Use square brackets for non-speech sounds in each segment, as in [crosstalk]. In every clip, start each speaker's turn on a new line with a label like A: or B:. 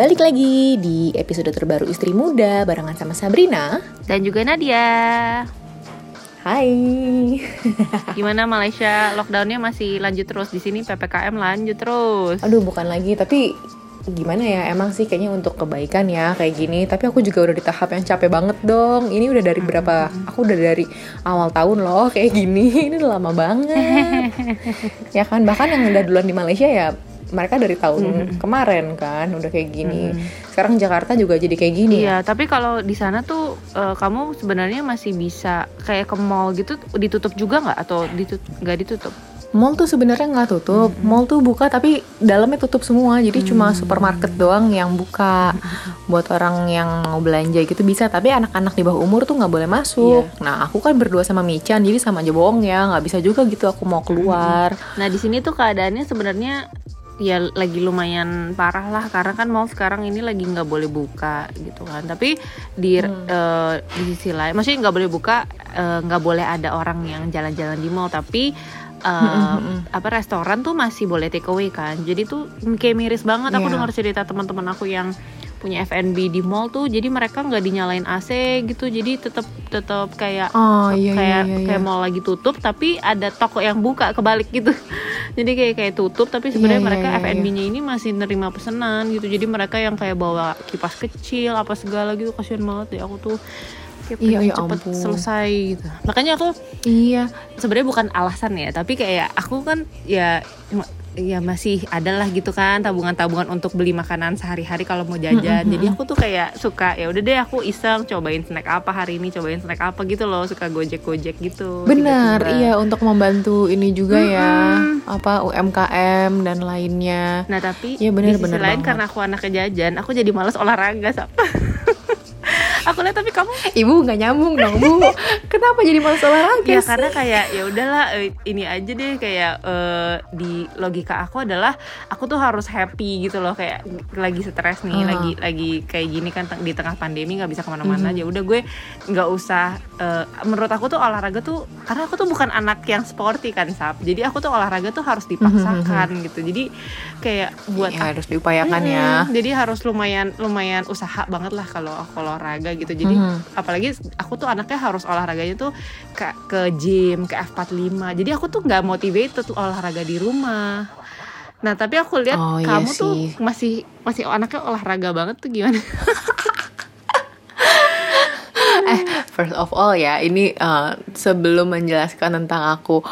A: Balik lagi di episode terbaru Istri Muda barengan sama Sabrina.
B: Dan juga Nadia.
A: Hai. [laughs]
B: Gimana Malaysia? Lockdownnya masih lanjut terus di sini? Ppkm lanjut terus.
A: Aduh bukan lagi. Tapi gimana ya? Emang sih kayaknya untuk kebaikan ya kayak gini. Tapi aku juga udah di tahap yang capek banget dong. Ini udah dari berapa? Aku udah dari awal tahun loh kayak gini. [laughs] Ini udah lama banget. [laughs] Ya kan? Bahkan yang udah duluan di Malaysia ya mereka dari tahun hmm. kemarin kan udah kayak gini. Hmm. Sekarang Jakarta juga jadi kayak gini.
B: Iya, ya? tapi kalau di sana tuh uh, kamu sebenarnya masih bisa kayak ke mall gitu ditutup juga nggak atau ditut nggak ditutup?
A: Mall tuh sebenarnya nggak tutup, hmm. mall tuh buka tapi dalamnya tutup semua, jadi hmm. cuma supermarket doang yang buka. Buat orang yang mau belanja gitu bisa, tapi anak-anak di bawah umur tuh nggak boleh masuk. Yeah. Nah aku kan berdua sama Michan, jadi sama aja bohong ya, nggak bisa juga gitu aku mau keluar.
B: Nah di sini tuh keadaannya sebenarnya ya lagi lumayan parah lah karena kan mall sekarang ini lagi nggak boleh buka gitu kan tapi di hmm. uh, di sisi lain maksudnya nggak boleh buka eh, nggak uh, boleh ada orang yang jalan-jalan di mall tapi uh, apa restoran tuh masih boleh take away kan jadi tuh kayak miris banget aku yeah. dengar cerita teman-teman aku yang punya F&B di mall tuh jadi mereka nggak dinyalain AC gitu. Jadi tetap tetap kayak
A: oh, iya,
B: kayak
A: iya, iya.
B: kayak mall lagi tutup tapi ada toko yang buka kebalik gitu. [laughs] Jadi kayak kayak tutup tapi sebenarnya iya, mereka iya, iya, F&B-nya ini masih nerima pesanan gitu. Jadi mereka yang kayak bawa kipas kecil apa segala gitu kasihan banget ya aku tuh. Kayak iya, iya, cepet ampun. selesai gitu. Makanya aku
A: iya.
B: sebenarnya bukan alasan ya tapi kayak aku kan ya ya masih ada lah gitu kan tabungan-tabungan untuk beli makanan sehari-hari kalau mau jajan. Jadi aku tuh kayak suka ya udah deh aku iseng cobain snack apa hari ini, cobain snack apa gitu loh, suka gojek-gojek gitu.
A: Benar, iya untuk membantu ini juga hmm. ya apa UMKM dan lainnya.
B: Nah, tapi ya bener, di sisi bener lain banget. karena aku anak jajan, aku jadi males olahraga, [laughs] aku lihat tapi kamu
A: ibu nggak nyambung dong bu kenapa jadi malas olahraga
B: ya karena kayak ya udahlah eh, ini aja deh kayak uh, di logika aku adalah aku tuh harus happy gitu loh kayak lagi stres nih uh. lagi lagi kayak gini kan di tengah pandemi nggak bisa ke mana-mana aja mm. udah gue nggak usah uh, menurut aku tuh olahraga tuh karena aku tuh bukan anak yang sporty kan sap jadi aku tuh olahraga tuh harus dipaksakan mm -hmm. gitu jadi kayak buat
A: ya, harus diupayakan hmm, ya
B: jadi harus lumayan lumayan usaha banget lah kalau aku olahraga gitu. Jadi mm -hmm. apalagi aku tuh anaknya harus olahraganya tuh ke ke gym ke F45 jadi aku tuh nggak motivated olahraga di rumah. Nah tapi aku lihat oh, iya kamu iya tuh masih masih anaknya olahraga banget tuh gimana? [laughs]
A: Eh first of all ya ini uh, sebelum menjelaskan tentang aku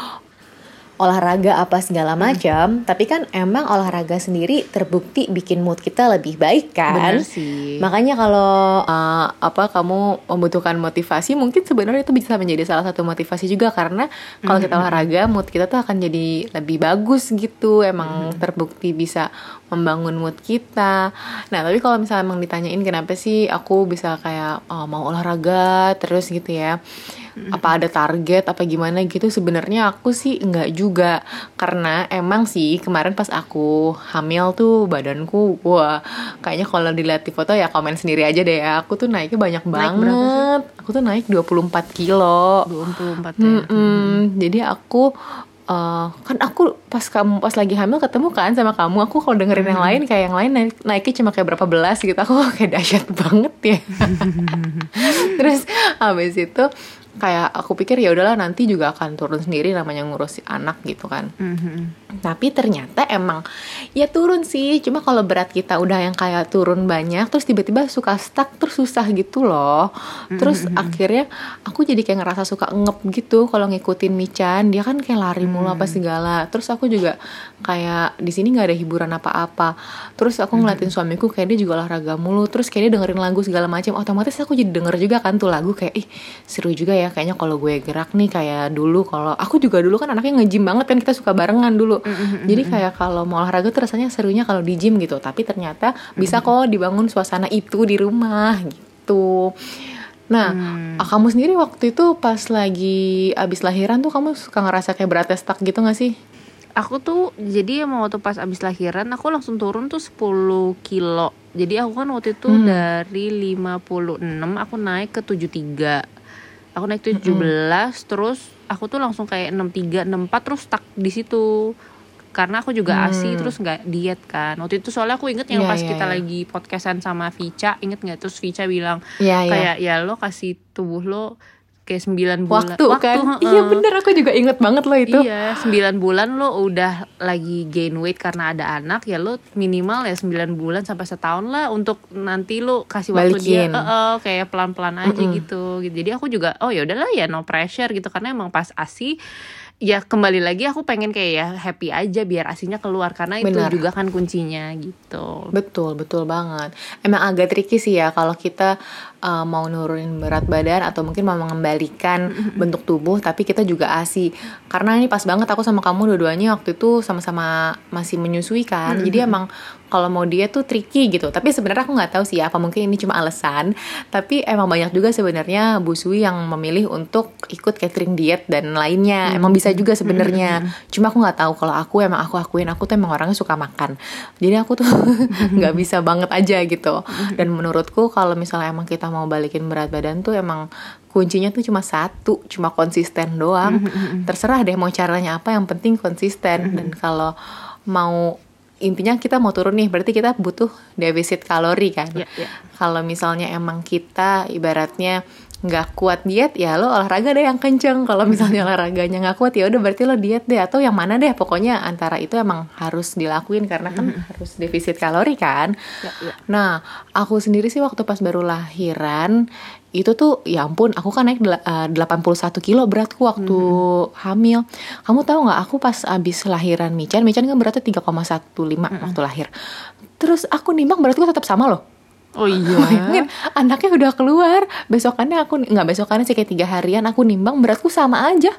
A: olahraga apa segala hmm. macam, hmm. tapi kan emang olahraga sendiri terbukti bikin mood kita lebih baik kan.
B: Bener sih.
A: Makanya kalau uh, apa kamu membutuhkan motivasi, mungkin sebenarnya itu bisa menjadi salah satu motivasi juga karena kalau kita hmm. olahraga mood kita tuh akan jadi lebih bagus gitu. Emang hmm. terbukti bisa membangun mood kita. Nah, tapi kalau misalnya emang ditanyain kenapa sih aku bisa kayak oh, mau olahraga terus gitu ya? Apa ada target? Apa gimana gitu? Sebenarnya aku sih enggak juga. Karena emang sih kemarin pas aku hamil tuh badanku wah kayaknya kalau dilihat di foto ya komen sendiri aja deh ya. Aku tuh naiknya banyak naik banget. aku tuh naik 24 kilo.
B: 24 ya? Hmm.
A: jadi aku Uh, kan aku pas kamu pas lagi hamil ketemu kan sama kamu. Aku kalau dengerin hmm. yang lain kayak yang lain naik, naiknya cuma kayak berapa belas gitu. Aku [laughs] kayak dahsyat banget ya. [laughs] Terus habis itu kayak aku pikir ya udahlah nanti juga akan turun sendiri namanya ngurus anak gitu kan mm-hmm. tapi ternyata emang ya turun sih cuma kalau berat kita udah yang kayak turun banyak terus tiba-tiba suka stuck terus susah gitu loh terus mm-hmm. akhirnya aku jadi kayak ngerasa suka ngep gitu kalau ngikutin Michan dia kan kayak lari mulu mm-hmm. apa segala terus aku juga kayak di sini nggak ada hiburan apa-apa terus aku ngeliatin mm-hmm. suamiku kayak dia juga olahraga mulu terus kayak dia dengerin lagu segala macam otomatis aku jadi denger juga kan tuh lagu kayak ih seru juga ya kayaknya kalau gue gerak nih kayak dulu kalau aku juga dulu kan anaknya nge-gym banget kan kita suka barengan dulu mm-hmm. jadi kayak kalau mau olahraga tuh rasanya serunya kalau di gym gitu tapi ternyata bisa kok dibangun suasana itu di rumah gitu Nah, hmm. kamu sendiri waktu itu pas lagi abis lahiran tuh kamu suka ngerasa kayak beratnya stuck gitu gak sih?
B: Aku tuh jadi emang waktu pas abis lahiran aku langsung turun tuh 10 kilo. Jadi aku kan waktu itu hmm. dari 56 aku naik ke 73 aku naik 17 mm -hmm. terus aku tuh langsung kayak 63 64 terus stuck di situ karena aku juga
A: Hmm.
B: asi terus nggak diet kan waktu itu soalnya aku inget yang
A: Iya,
B: pas
A: iya,
B: kita
A: iya.
B: lagi podcastan sama Vica inget nggak terus Vica bilang
A: Iya, iya.
B: kayak ya lo kasih tubuh lo kayak 9 bulan
A: waktu, kan
B: heeh.
A: iya bener aku juga inget banget loh itu
B: Iya, 9 bulan lo udah lagi gain weight karena ada anak ya lo minimal ya 9 bulan sampai setahun lah untuk nanti lo kasih waktu dia
A: Balikin.
B: eh, eh, kayak pelan-pelan aja gitu. gitu. Jadi aku juga oh ya udahlah ya no pressure gitu karena emang pas ASI ya kembali lagi aku pengen kayak ya happy aja biar asinya keluar karena itu
A: Benar.
B: juga kan kuncinya gitu.
A: Betul, betul banget. Emang agak tricky sih ya kalau kita uh, mau nurunin berat badan atau mungkin mau mengembalikan bentuk tubuh tapi kita juga ASI. Karena ini pas banget aku sama kamu dua-duanya waktu itu sama-sama masih menyusui kan. Jadi emang kalau mau dia tuh tricky gitu. Tapi sebenarnya aku nggak tahu sih ya, apa mungkin ini cuma alasan. Tapi emang banyak juga sebenarnya busui yang memilih untuk ikut catering diet dan lainnya. Emang bisa juga sebenarnya. Cuma aku nggak tahu kalau aku emang aku akuin aku tuh emang orangnya suka makan. Jadi aku tuh [laughs] nggak bisa banget aja gitu. Dan menurutku kalau misalnya emang kita mau balikin berat badan tuh emang kuncinya tuh cuma satu, cuma konsisten doang. Terserah deh mau caranya apa, yang penting konsisten. Dan kalau mau intinya kita mau turun nih, berarti kita butuh defisit kalori kan.
B: Ya, ya.
A: Kalau misalnya emang kita ibaratnya nggak kuat diet ya lo olahraga deh yang kenceng kalau misalnya olahraganya nggak kuat ya udah berarti lo diet deh atau yang mana deh pokoknya antara itu emang harus dilakuin karena kan harus defisit kalori kan
B: Ya, ya.
A: Nah, aku sendiri sih waktu pas baru lahiran itu tuh ya ampun aku kan naik del- eh, 81 kilo beratku waktu hamil. Kamu tahu nggak aku pas abis lahiran Mican, Mican kan beratnya 3,15 waktu lahir. Terus aku nimbang beratku tetap sama loh.
B: Oh iya. [laughs]
A: Bayangin anaknya udah keluar besokannya aku nggak besokannya sih kayak tiga harian aku nimbang beratku sama aja.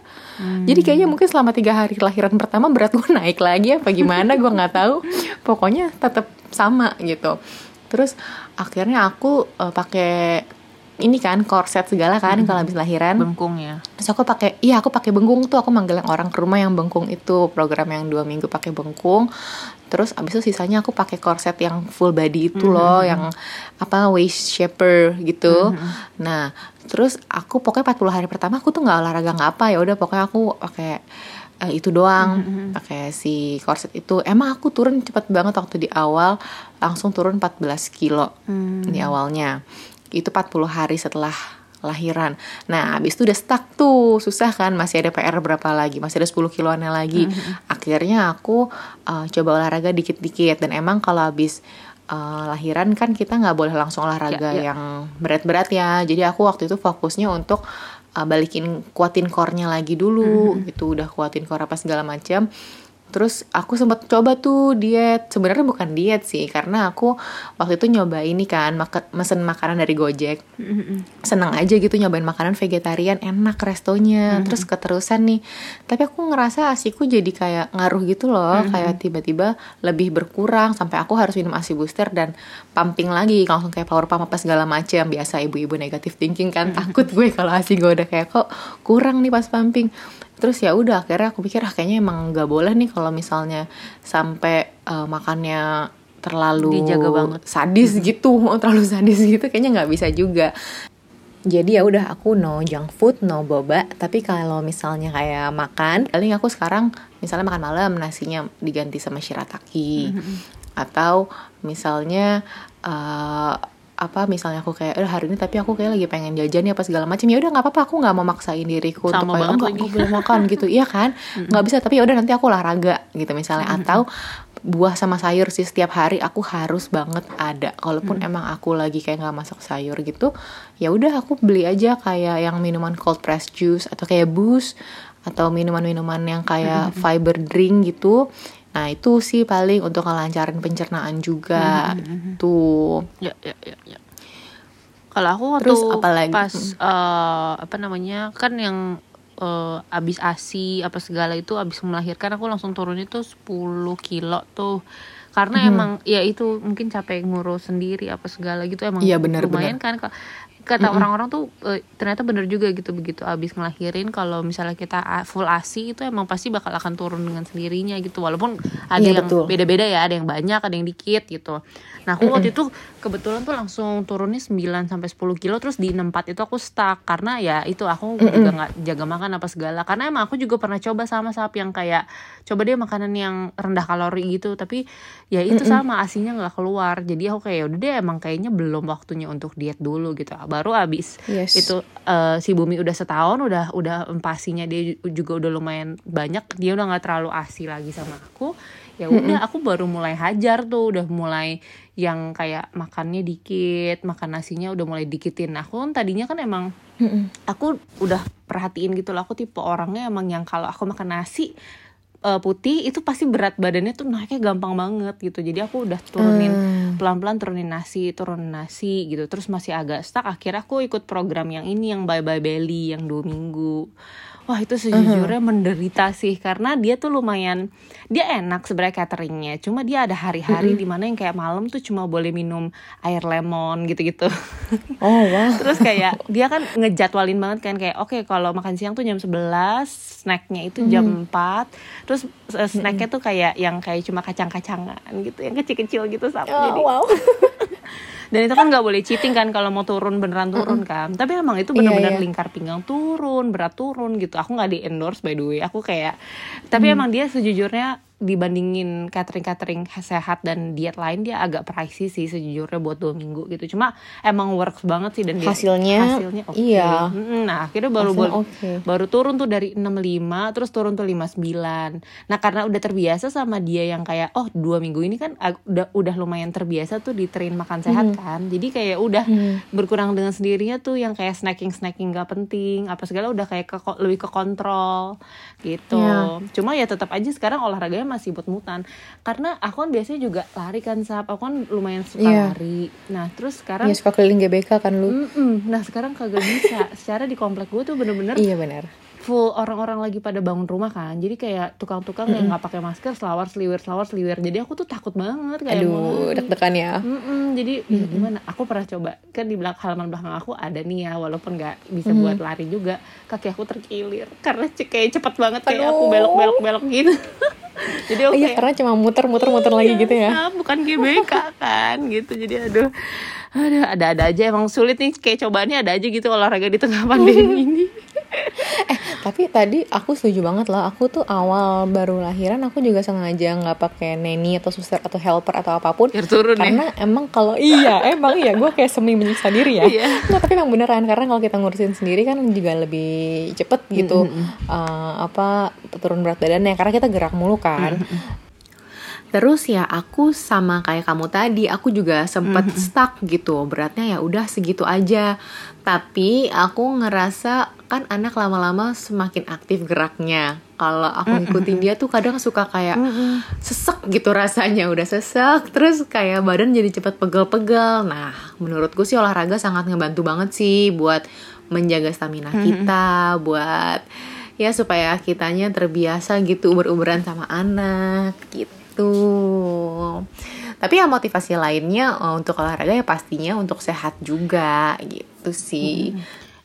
A: Jadi kayaknya mungkin selama tiga hari lahiran pertama berat gue [laughs] naik lagi apa gimana gue nggak tahu. Pokoknya tetap sama gitu. Terus akhirnya aku eh, pakai ini kan korset segala kan kalau habis lahiran.
B: Bengkung ya.
A: Terus aku pakai, iya aku pakai bengkung tuh, aku manggil orang ke rumah yang bengkung itu. Program yang dua minggu pakai bengkung. Terus abis itu sisanya aku pakai korset yang full body itu loh, yang apa waist shaper gitu. Nah, terus aku pokoknya 40 hari pertama aku tuh nggak olahraga nggak apa. Ya udah pokoknya aku pakai eh, itu doang, pakai si korset itu. Emang aku turun cepet banget waktu di awal, langsung turun 14 kilo di awalnya itu 40 hari setelah lahiran. Nah, habis itu udah stuck tuh, susah kan, masih ada PR berapa lagi, masih ada 10 kiloannya lagi. Akhirnya aku uh, coba olahraga dikit-dikit dan emang kalau habis uh, lahiran kan kita nggak boleh langsung olahraga
B: Ya, ya.
A: yang berat-berat ya. Jadi aku waktu itu fokusnya untuk uh, balikin kuatin core-nya lagi dulu gitu, udah kuatin core apa segala macam. Terus aku sempat coba tuh diet. Sebenarnya bukan diet sih, karena aku waktu itu nyoba ini kan, makan mesen makanan dari Gojek. Seneng aja gitu nyobain makanan vegetarian, enak restonya. Terus keterusan nih. Tapi aku ngerasa asiku jadi kayak ngaruh gitu loh, kayak tiba-tiba lebih berkurang sampai aku harus minum asi booster dan pumping lagi, langsung kayak power pump apa segala macam. Biasa ibu-ibu negatif thinking kan takut gue kalau asi gue udah kayak kok kurang nih pas pumping terus ya udah akhirnya aku pikir ah kayaknya emang nggak boleh nih kalau misalnya sampai eh, makannya terlalu
B: Dijaga banget.
A: sadis gitu [laughs] terlalu sadis gitu kayaknya nggak bisa juga. Jadi ya udah aku no junk food no boba. Tapi kalau misalnya kayak makan paling aku sekarang misalnya makan malam nasinya diganti sama shirataki. Atau misalnya eh, apa misalnya aku kayak eh hari ini tapi aku kayak lagi pengen jajan ya apa segala macam ya udah nggak apa-apa aku nggak mau maksain diriku
B: Sama
A: untuk kayak
B: banget
A: enggak aku boleh makan gitu. Iya kan? [laughs] Nggak bisa tapi ya udah nanti aku olahraga gitu misalnya. Atau buah sama sayur sih setiap hari aku harus banget ada. Kalaupun emang aku lagi kayak nggak masak sayur gitu ya udah aku beli aja kayak yang minuman cold press juice atau kayak boost atau minuman-minuman yang kayak fiber drink gitu nah itu sih paling untuk ngelancarin pencernaan juga tuh
B: Ya, ya, ya, ya. Kalau aku waktu
A: Terus apa lagi?
B: pas eh, apa namanya kan yang eh, abis asi apa segala itu abis melahirkan aku langsung turun itu 10 kilo tuh karena
A: Mhm.
B: emang ya itu mungkin capek ngurus sendiri apa segala gitu emang
A: Iya, benar,
B: lumayan kan Ka- kata orang-orang tuh eh, ternyata bener juga gitu begitu abis ngelahirin kalau misalnya kita full asi itu emang pasti bakal akan turun dengan sendirinya gitu walaupun ada
A: Iya,
B: yang
A: betul.
B: beda-beda ya ada yang banyak ada yang dikit gitu. Nah aku waktu itu kebetulan tuh langsung turunnya 9 sampai 10 kilo terus di 64 itu aku stuck karena ya itu aku juga nggak jaga makan apa segala karena emang aku juga pernah coba sama sap yang kayak coba dia makanan yang rendah kalori gitu tapi ya itu sama asinya nggak keluar jadi aku kayak "Ya udah deh emang kayaknya belum waktunya untuk diet dulu gitu baru abis.
A: Yes.
B: itu eh, si bumi udah setahun udah udah empasinya dia juga udah lumayan banyak. Dia udah nggak terlalu asi lagi sama aku. Ya udah aku baru mulai hajar tuh. Udah mulai yang kayak makannya dikit makan nasinya udah mulai dikitin. Aku kan tadinya kan emang
A: Mm-mm.
B: aku udah perhatiin gitu loh. Aku tipe orangnya emang yang kalau aku makan nasi eh, putih itu pasti berat badannya tuh naiknya gampang banget gitu. Jadi aku udah turunin
A: Hmm.
B: pelan-pelan turunin nasi turunin nasi gitu. Terus masih agak stuck akhirnya aku ikut program yang ini yang bye bye belly yang dua minggu wah itu sejujurnya menderita sih karena dia tuh lumayan dia enak sebenarnya cateringnya cuma dia ada hari-hari di mana yang kayak malam tuh cuma boleh minum air lemon gitu-gitu. [laughs]
A: Oh wow.
B: terus kayak dia kan ngejadwalin banget kan kayak oke kalau makan siang tuh jam 11 snacknya itu jam 4 terus eh, snacknya tuh kayak yang kayak cuma kacang-kacangan gitu yang kecil-kecil gitu sama
A: Oh,
B: jadi
A: wow. [laughs]
B: dan itu kan nggak boleh cheating kan kalau mau turun beneran turun kan. Tapi emang itu bener-bener
A: Iya, iya.
B: lingkar pinggang turun berat turun gitu. Aku nggak di endorse by the way. Aku kayak tapi emang dia sejujurnya dibandingin catering catering sehat dan diet lain dia agak pricey sih sejujurnya buat dua minggu gitu cuma emang works banget sih dan dia-
A: Hasilnya,
B: hasilnya oke
A: iya.
B: Nah akhirnya baru baru,
A: oke.
B: baru turun tuh dari 65 terus turun tuh 59 nah karena udah terbiasa sama dia yang kayak oh dua minggu ini kan udah udah lumayan terbiasa tuh di train makan sehat kan jadi kayak udah
A: Hmm.
B: berkurang dengan sendirinya tuh yang kayak snacking snacking gak penting apa segala udah kayak ke, lebih ke kontrol gitu
A: Iya.
B: cuma ya tetap aja sekarang olahraganya masih buat mutan karena aku kan biasanya juga lari kan sap aku kan lumayan suka
A: Iya.
B: lari nah terus sekarang
A: Ya suka keliling GBK kan lu.
B: Mm-mm. Nah sekarang kagak bisa. Secara di komplek gue tuh bener-bener
A: Iya benar.
B: Full orang-orang lagi pada bangun rumah kan. Jadi kayak tukang-tukang yang nggak pakai masker, selawar seliwir, selawar seliwir. Jadi aku tuh takut banget kayak
A: Aduh, deg-degan ya.
B: Mm-mm, jadi ya gimana? Aku pernah coba kan di belakang halaman belakang aku ada nih ya, walaupun nggak bisa buat lari juga, kaki aku terkilir karena kayak cepet banget kayak aku
A: Aduh.
B: belok-belok belok gitu. [laughs] jadi aku
A: Iya,
B: kayak
A: karena cuma muter-muter-muter lagi gitu ya.
B: Ah, bukan GBK kan gitu jadi aduh aduh ada-ada aja emang sulit nih kayak cobaannya ada aja gitu olahraga di tengah [laughs] pandemi ini
A: Tapi tadi aku setuju banget loh. Aku tuh awal baru lahiran aku juga sengaja nggak pakai neni atau suster atau helper atau apa pun.
B: biar turun ya
A: Karena emang kalau iya emang iya gue kayak semi menyiksa diri ya.
B: Iya.
A: Nggak, tapi emang beneran karena kalau kita ngurusin sendiri kan juga lebih cepet gitu eh, apa turun berat badannya karena kita gerak mulu kan. Terus ya aku sama kayak kamu tadi, aku juga sempet stuck gitu. Beratnya ya udah segitu aja. Tapi aku ngerasa kan anak lama-lama semakin aktif geraknya. Kalau aku ngikutin dia tuh kadang suka kayak sesek gitu rasanya, udah sesek. Terus kayak badan jadi cepet pegel-pegel. Nah, menurutku sih olahraga sangat ngebantu banget sih buat menjaga stamina kita, buat ya supaya kitanya terbiasa gitu uber-uberan sama anak gitu. Tapi ya motivasi lainnya eh, untuk olahraga ya pastinya untuk sehat juga gitu sih.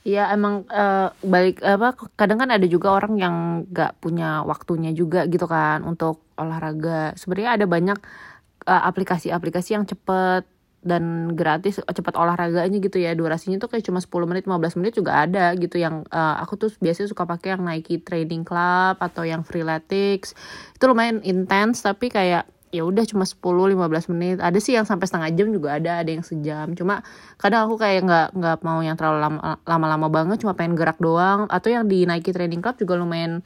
B: Iya emang eh, balik apa kadang kan ada juga orang yang nggak punya waktunya juga gitu kan untuk olahraga. Sebenarnya ada banyak eh, aplikasi-aplikasi yang cepet dan gratis cepet olahraganya gitu ya durasinya tuh kayak cuma 10 menit 15 menit juga ada gitu yang eh, aku tuh biasanya suka pakai yang Nike Training Club atau yang Freeletics itu lumayan intens tapi kayak ya udah cuma 10-15 menit. Ada sih yang sampai setengah jam juga ada ada yang sejam. Cuma kadang aku kayak nggak nggak mau yang terlalu lama- lama-lama banget cuma pengen gerak doang. Atau yang di Nike Training Club juga lumayan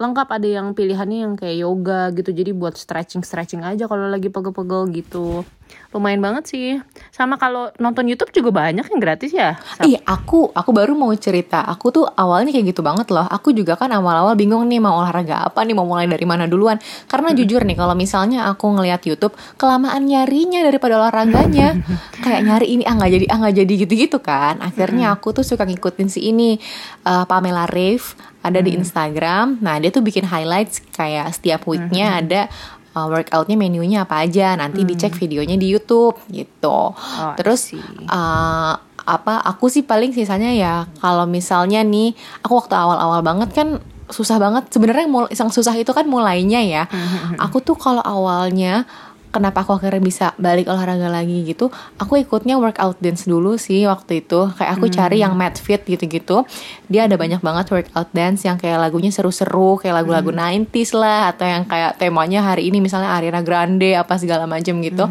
B: lengkap. Ada yang pilihannya yang kayak yoga gitu. Jadi buat stretching stretching aja kalau lagi pegel-pegel gitu lumayan banget sih sama kalau nonton YouTube juga banyak yang gratis ya?
A: Iya, aku aku baru mau cerita. Aku tuh awalnya kayak gitu banget loh. Aku juga kan awal-awal bingung nih mau olahraga apa nih, mau mulai dari mana duluan. Karena jujur nih kalau misalnya aku ngelihat YouTube, kelamaan nyarinya daripada olahraganya. [laughs] kayak nyari ini ah nggak jadi ah nggak jadi gitu-gitu kan. Akhirnya aku tuh suka ngikutin si ini eh, Pamela Reif ada di Instagram. Nah, dia tuh bikin highlights kayak setiap weeknya ada uh, workoutnya menunya apa aja. Nanti dicek videonya di YouTube gitu.
B: Oh,
A: terus uh, apa aku sih paling sisanya ya kalau misalnya nih aku waktu awal-awal banget kan susah banget. Sebenarnya yang susah itu kan mulainya ya. Aku tuh kalau awalnya kenapa aku akhirnya bisa balik olahraga lagi gitu aku ikutnya workout dance dulu sih waktu itu. Kayak aku cari yang mat fit gitu-gitu. Dia ada banyak banget workout dance yang kayak lagunya seru-seru kayak lagu-lagu 90s lah atau yang kayak temanya hari ini misalnya Ariana Grande apa segala macam gitu.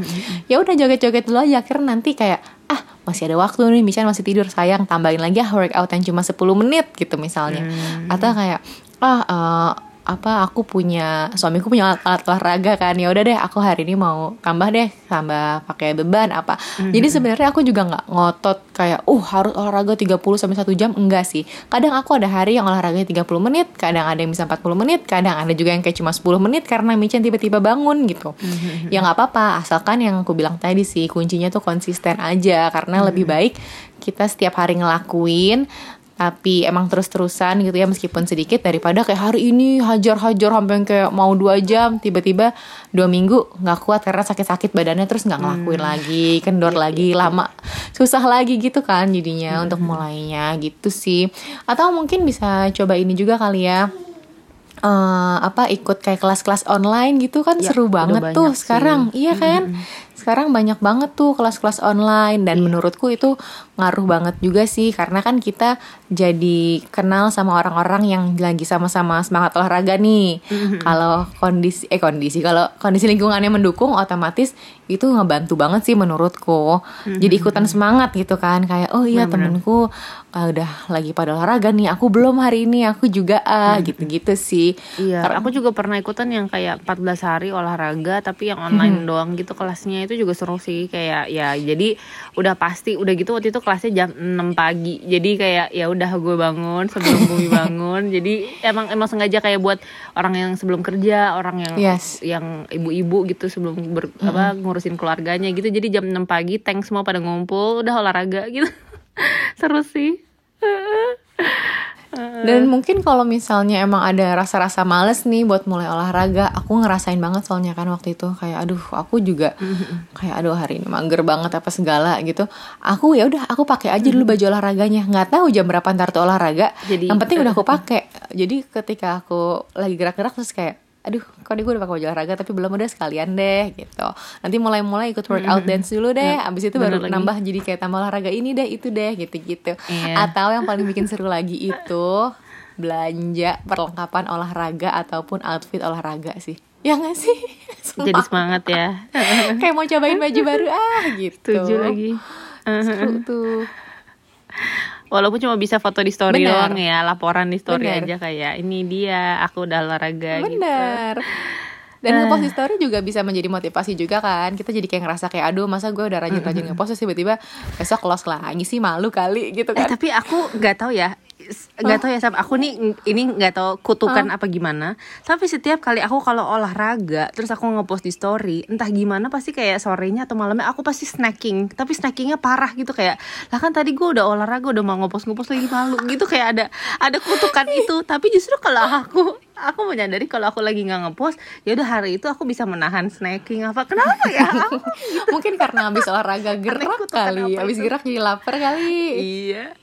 A: Ya udah joget-joget dulu aja akhirnya nanti kayak ah masih ada waktu nih Michan masih tidur sayang tambahin lagi ah workout yang cuma 10 menit gitu misalnya. Atau kayak ah eh, apa aku punya suamiku punya alat, alat olahraga kan. Ya udah deh aku hari ini mau tambah deh tambah pakai beban apa. Jadi sebenarnya aku juga nggak ngotot kayak uh harus olahraga 30 sampai satu jam. Enggak sih. Kadang aku ada hari yang olahraganya 30 menit kadang ada yang bisa 40 menit kadang ada juga yang kayak cuma 10 menit karena Michan tiba-tiba bangun gitu. Ya nggak apa-apa asalkan yang aku bilang tadi sih kuncinya tuh konsisten aja. Karena lebih baik kita setiap hari ngelakuin tapi emang terus-terusan gitu ya meskipun sedikit daripada kayak hari ini hajar-hajar sampai kayak mau dua jam tiba-tiba dua minggu nggak kuat karena sakit-sakit badannya terus nggak ngelakuin lagi kendor lagi lama susah lagi gitu kan jadinya untuk mulainya gitu sih. Atau mungkin bisa coba ini juga kali ya eh, apa ikut kayak kelas-kelas online gitu kan
B: Ya,
A: seru banget tuh
B: sih.
A: sekarang iya kan sekarang banyak banget tuh kelas-kelas online dan menurutku itu ngaruh banget juga sih karena kan kita jadi kenal sama orang-orang yang lagi sama-sama semangat olahraga nih. Kalau kondisi eh kondisi kalau kondisi lingkungannya mendukung otomatis itu ngebantu banget sih menurutku jadi ikutan semangat gitu kan kayak oh iya temenku ah, udah lagi pada olahraga nih aku belum hari ini aku juga ah gitu-gitu sih
B: Iya, aku juga pernah ikutan yang kayak 14 hari olahraga tapi yang online doang gitu kelasnya itu juga seru sih kayak ya jadi udah pasti udah gitu waktu itu kelasnya jam 6 pagi. Jadi kayak ya udah gue bangun sebelum bumi [laughs] bangun. jadi emang emang sengaja kayak buat orang yang sebelum kerja, orang yang
A: Yes.
B: yang ibu-ibu gitu sebelum ber, apa ngurusin keluarganya gitu. Jadi jam 6 pagi tank semua pada ngumpul udah olahraga gitu. [laughs] seru sih. [laughs]
A: Dan mungkin kalau misalnya emang ada rasa-rasa males nih buat mulai olahraga, aku ngerasain banget soalnya kan waktu itu kayak aduh aku juga [laughs] kayak aduh hari ini mager banget apa segala gitu. Aku ya udah aku pakai aja dulu baju olahraganya. nggak tahu jam berapa ntar tuh olahraga.
B: Jadi-
A: yang penting udah aku pakai. Jadi ketika aku lagi gerak-gerak terus kayak aduh kok gue udah pakai baju olahraga tapi belum udah sekalian deh gitu nanti mulai-mulai ikut workout dance dulu deh abis itu baru
B: bener lagi.
A: nambah jadi kayak tambah olahraga ini deh itu deh gitu-gitu
B: Iya.
A: atau yang paling bikin seru lagi itu belanja perlengkapan olahraga ataupun outfit olahraga sih ya nggak sih [laughs]
B: Jadi semangat ya. [laughs]
A: kayak mau cobain baju baru ah gitu
B: Setuju lagi.
A: seru [laughs] tuh
B: Walaupun cuma bisa foto di story
A: Bener.
B: doang ya, laporan di story
A: Bener.
B: aja kayak ini dia, aku udah olahraga gitu.
A: bener dan ngepost di story juga bisa menjadi motivasi juga kan kita jadi kayak ngerasa kayak aduh masa gue udah rajin-rajin ngepost terus tiba-tiba besok close lagi sih malu kali gitu
B: Eh
A: kan
B: tapi aku nggak tahu ya, nggak tahu ya Sam. Aku nih ini nggak tahu kutukan apa gimana. Tapi setiap kali aku kalau olahraga, terus aku ngepost di story, entah gimana pasti kayak sorenya atau malamnya aku pasti snacking. Tapi snackingnya parah gitu kayak, lah kan tadi gue udah olahraga udah mau ngepost ngepost lagi malu gitu kayak ada ada kutukan [laughs] itu. Tapi justru kalau aku aku menyadari kalau aku lagi nggak ngepost, ya udah hari itu aku bisa menahan snacking apa? Kenapa ya? Aku [laughs]
A: mungkin karena habis olahraga gerak kali habis gerak jadi lapar kali
B: iya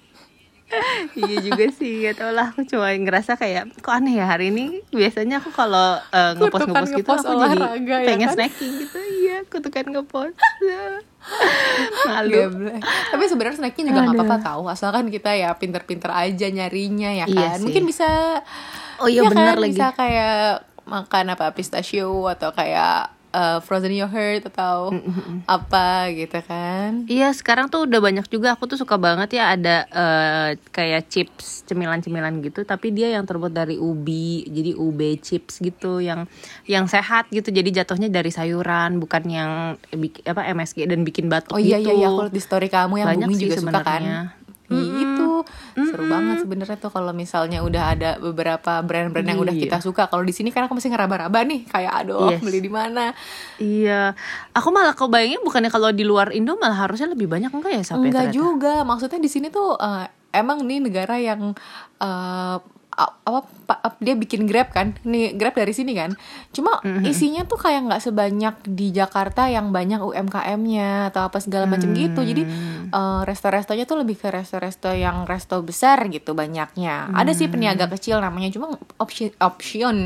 B: [laughs] iya juga sih gak tau lah. Aku cuma ngerasa kayak kok aneh ya hari ini? Biasanya aku kalau uh, ngepost ngepost gitu
A: ngepost
B: aku jadi
A: ya
B: pengen
A: kan?
B: snacking gitu. Iya kutukan ngepost. [laughs] Malu.
A: Tapi sebenarnya snacking juga nggak apa-apa tahu, asalkan kita ya pinter-pinter aja nyarinya ya
B: Iya
A: kan.
B: sih.
A: Mungkin bisa
B: oh iya
A: ya
B: benar
A: kan,
B: lagi.
A: Bisa kayak makan apa pistachio atau kayak uh, frozen yogurt atau apa gitu kan.
B: Iya sekarang tuh udah banyak juga. Aku tuh suka banget ya ada eh, kayak chips cemilan-cemilan gitu. Tapi dia yang terbuat dari ubi. Jadi ube chips gitu yang yang sehat gitu. Jadi jatuhnya dari sayuran bukan yang apa MSG dan bikin batuk
A: Oh iya
B: gitu.
A: iya. iya aku liat di story kamu yang
B: Banyak
A: Bumi
B: sih
A: juga suka kan.
B: Sebenarnya.
A: Ih, Itu seru banget sebenarnya tuh kalau misalnya udah ada beberapa brand-brand yang udah
B: Iya.
A: kita suka. Kalau di sini kan aku masih ngeraba-raba nih kayak aduh
B: Yes.
A: beli di mana.
B: Iya, aku malah kebayangnya bukannya kalau di luar Indo malah harusnya lebih banyak enggak ya sampai
A: Enggak juga, maksudnya di sini tuh eh, emang nih negara yang a- apa pa- ap- dia bikin Grab kan, nih Grab dari sini kan. Cuma isinya tuh kayak nggak sebanyak di Jakarta yang banyak UMKM-nya atau apa segala macam gitu. Jadi eh, resto-restonya tuh lebih ke resto-resto yang resto besar gitu banyaknya. Ada sih peniaga kecil namanya cuma option option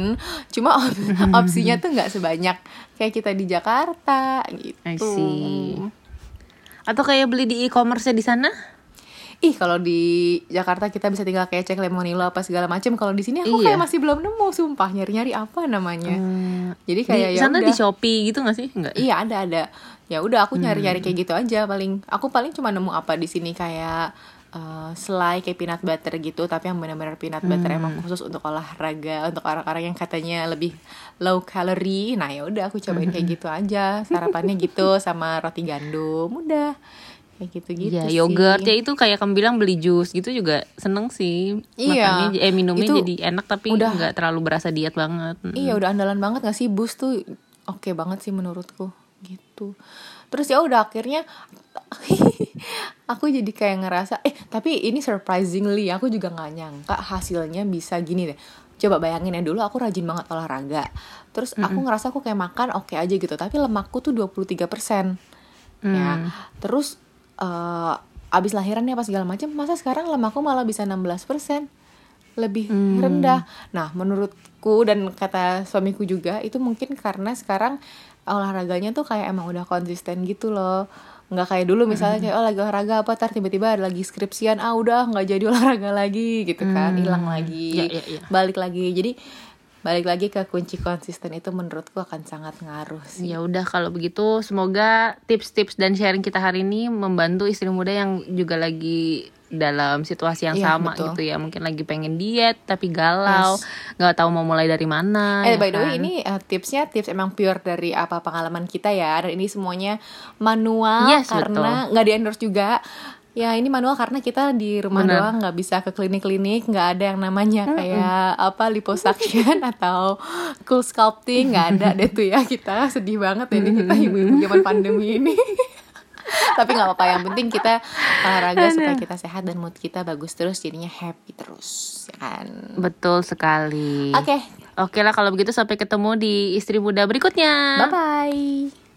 A: cuma op- [laughs] opsinya tuh nggak sebanyak kayak kita di Jakarta gitu.
B: I see. Atau kayak beli di e-commerce di sana?
A: Ih kalau di Jakarta kita bisa tinggal kayak cek Lemonilo apa segala macam. Kalau di sini aku
B: Iya.
A: kayak masih belum nemu sumpah nyari-nyari apa namanya. Jadi
B: Di
A: kayak ya
B: sana di
A: udah.
B: Shopee gitu gak sih? Enggak.
A: Iya ada ada. Ya udah aku nyari-nyari
B: Hmm.
A: kayak gitu aja paling. Aku paling cuma nemu apa di sini kayak eh, selai kayak peanut butter gitu tapi yang benar-benar peanut butter emang
B: Hmm.
A: khusus untuk olahraga untuk orang-orang yang katanya lebih low calorie nah ya udah aku cobain kayak
B: Hmm.
A: gitu aja sarapannya gitu sama roti gandum udah kayak gitu-gitu
B: Iya,
A: sih.
B: yogurt ya itu kayak kamu bilang beli jus gitu juga seneng sih.
A: Iya.
B: Makannya eh minumnya
A: Itu
B: jadi enak tapi
A: udah-
B: nggak terlalu berasa diet banget. Mm.
A: Iya udah andalan banget gak sih bus tuh oke banget sih menurutku gitu. Terus ya udah akhirnya [laughs] aku jadi kayak ngerasa eh tapi ini surprisingly aku juga nggak nyangka hasilnya bisa gini deh. Coba bayangin ya dulu aku rajin banget olahraga. Terus aku ngerasa aku kayak makan oke aja gitu, tapi lemakku tuh 23%. Ya.
B: Hmm.
A: Terus eh abis lahiran ya apa segala macam, masa sekarang lemakku malah bisa 16% lebih
B: Hmm.
A: rendah. Nah, menurutku dan kata suamiku juga itu mungkin karena sekarang olahraganya tuh kayak emang udah konsisten gitu loh. Nggak kayak dulu misalnya
B: Hmm.
A: kayak oh lagi olahraga apa tar tiba-tiba ada lagi skripsian ah udah nggak jadi olahraga lagi gitu kan hilang lagi
B: Ya, ya, ya.
A: balik lagi jadi balik lagi ke kunci konsisten itu menurutku akan sangat ngaruh sih.
B: Ya udah kalau begitu semoga tips-tips dan sharing kita hari ini membantu istri muda yang juga lagi dalam situasi yang
A: Iya,
B: sama
A: betul.
B: gitu ya. Mungkin lagi pengen diet tapi galau nggak tahu mau mulai dari mana
A: Eh
B: ya
A: by the way
B: kan?
A: ini uh, tipsnya tips emang pure dari apa pengalaman kita ya. Dan ini semuanya manual
B: Yes,
A: karena nggak di endorse juga ya ini manual karena kita di rumah
B: Bener.
A: doang nggak bisa ke klinik-klinik nggak ada yang namanya kayak apa liposuction [laughs] atau cool sculpting nggak ada deh tuh ya kita sedih banget ya ini kita ibu-ibu zaman pandemi ini. [laughs] Tapi nggak apa-apa yang penting kita olahraga supaya kita sehat dan mood kita bagus terus jadinya happy terus ya kan?
B: Betul sekali.
A: Oke.
B: Oke lah kalau begitu sampai ketemu di istri muda berikutnya.
A: Bye bye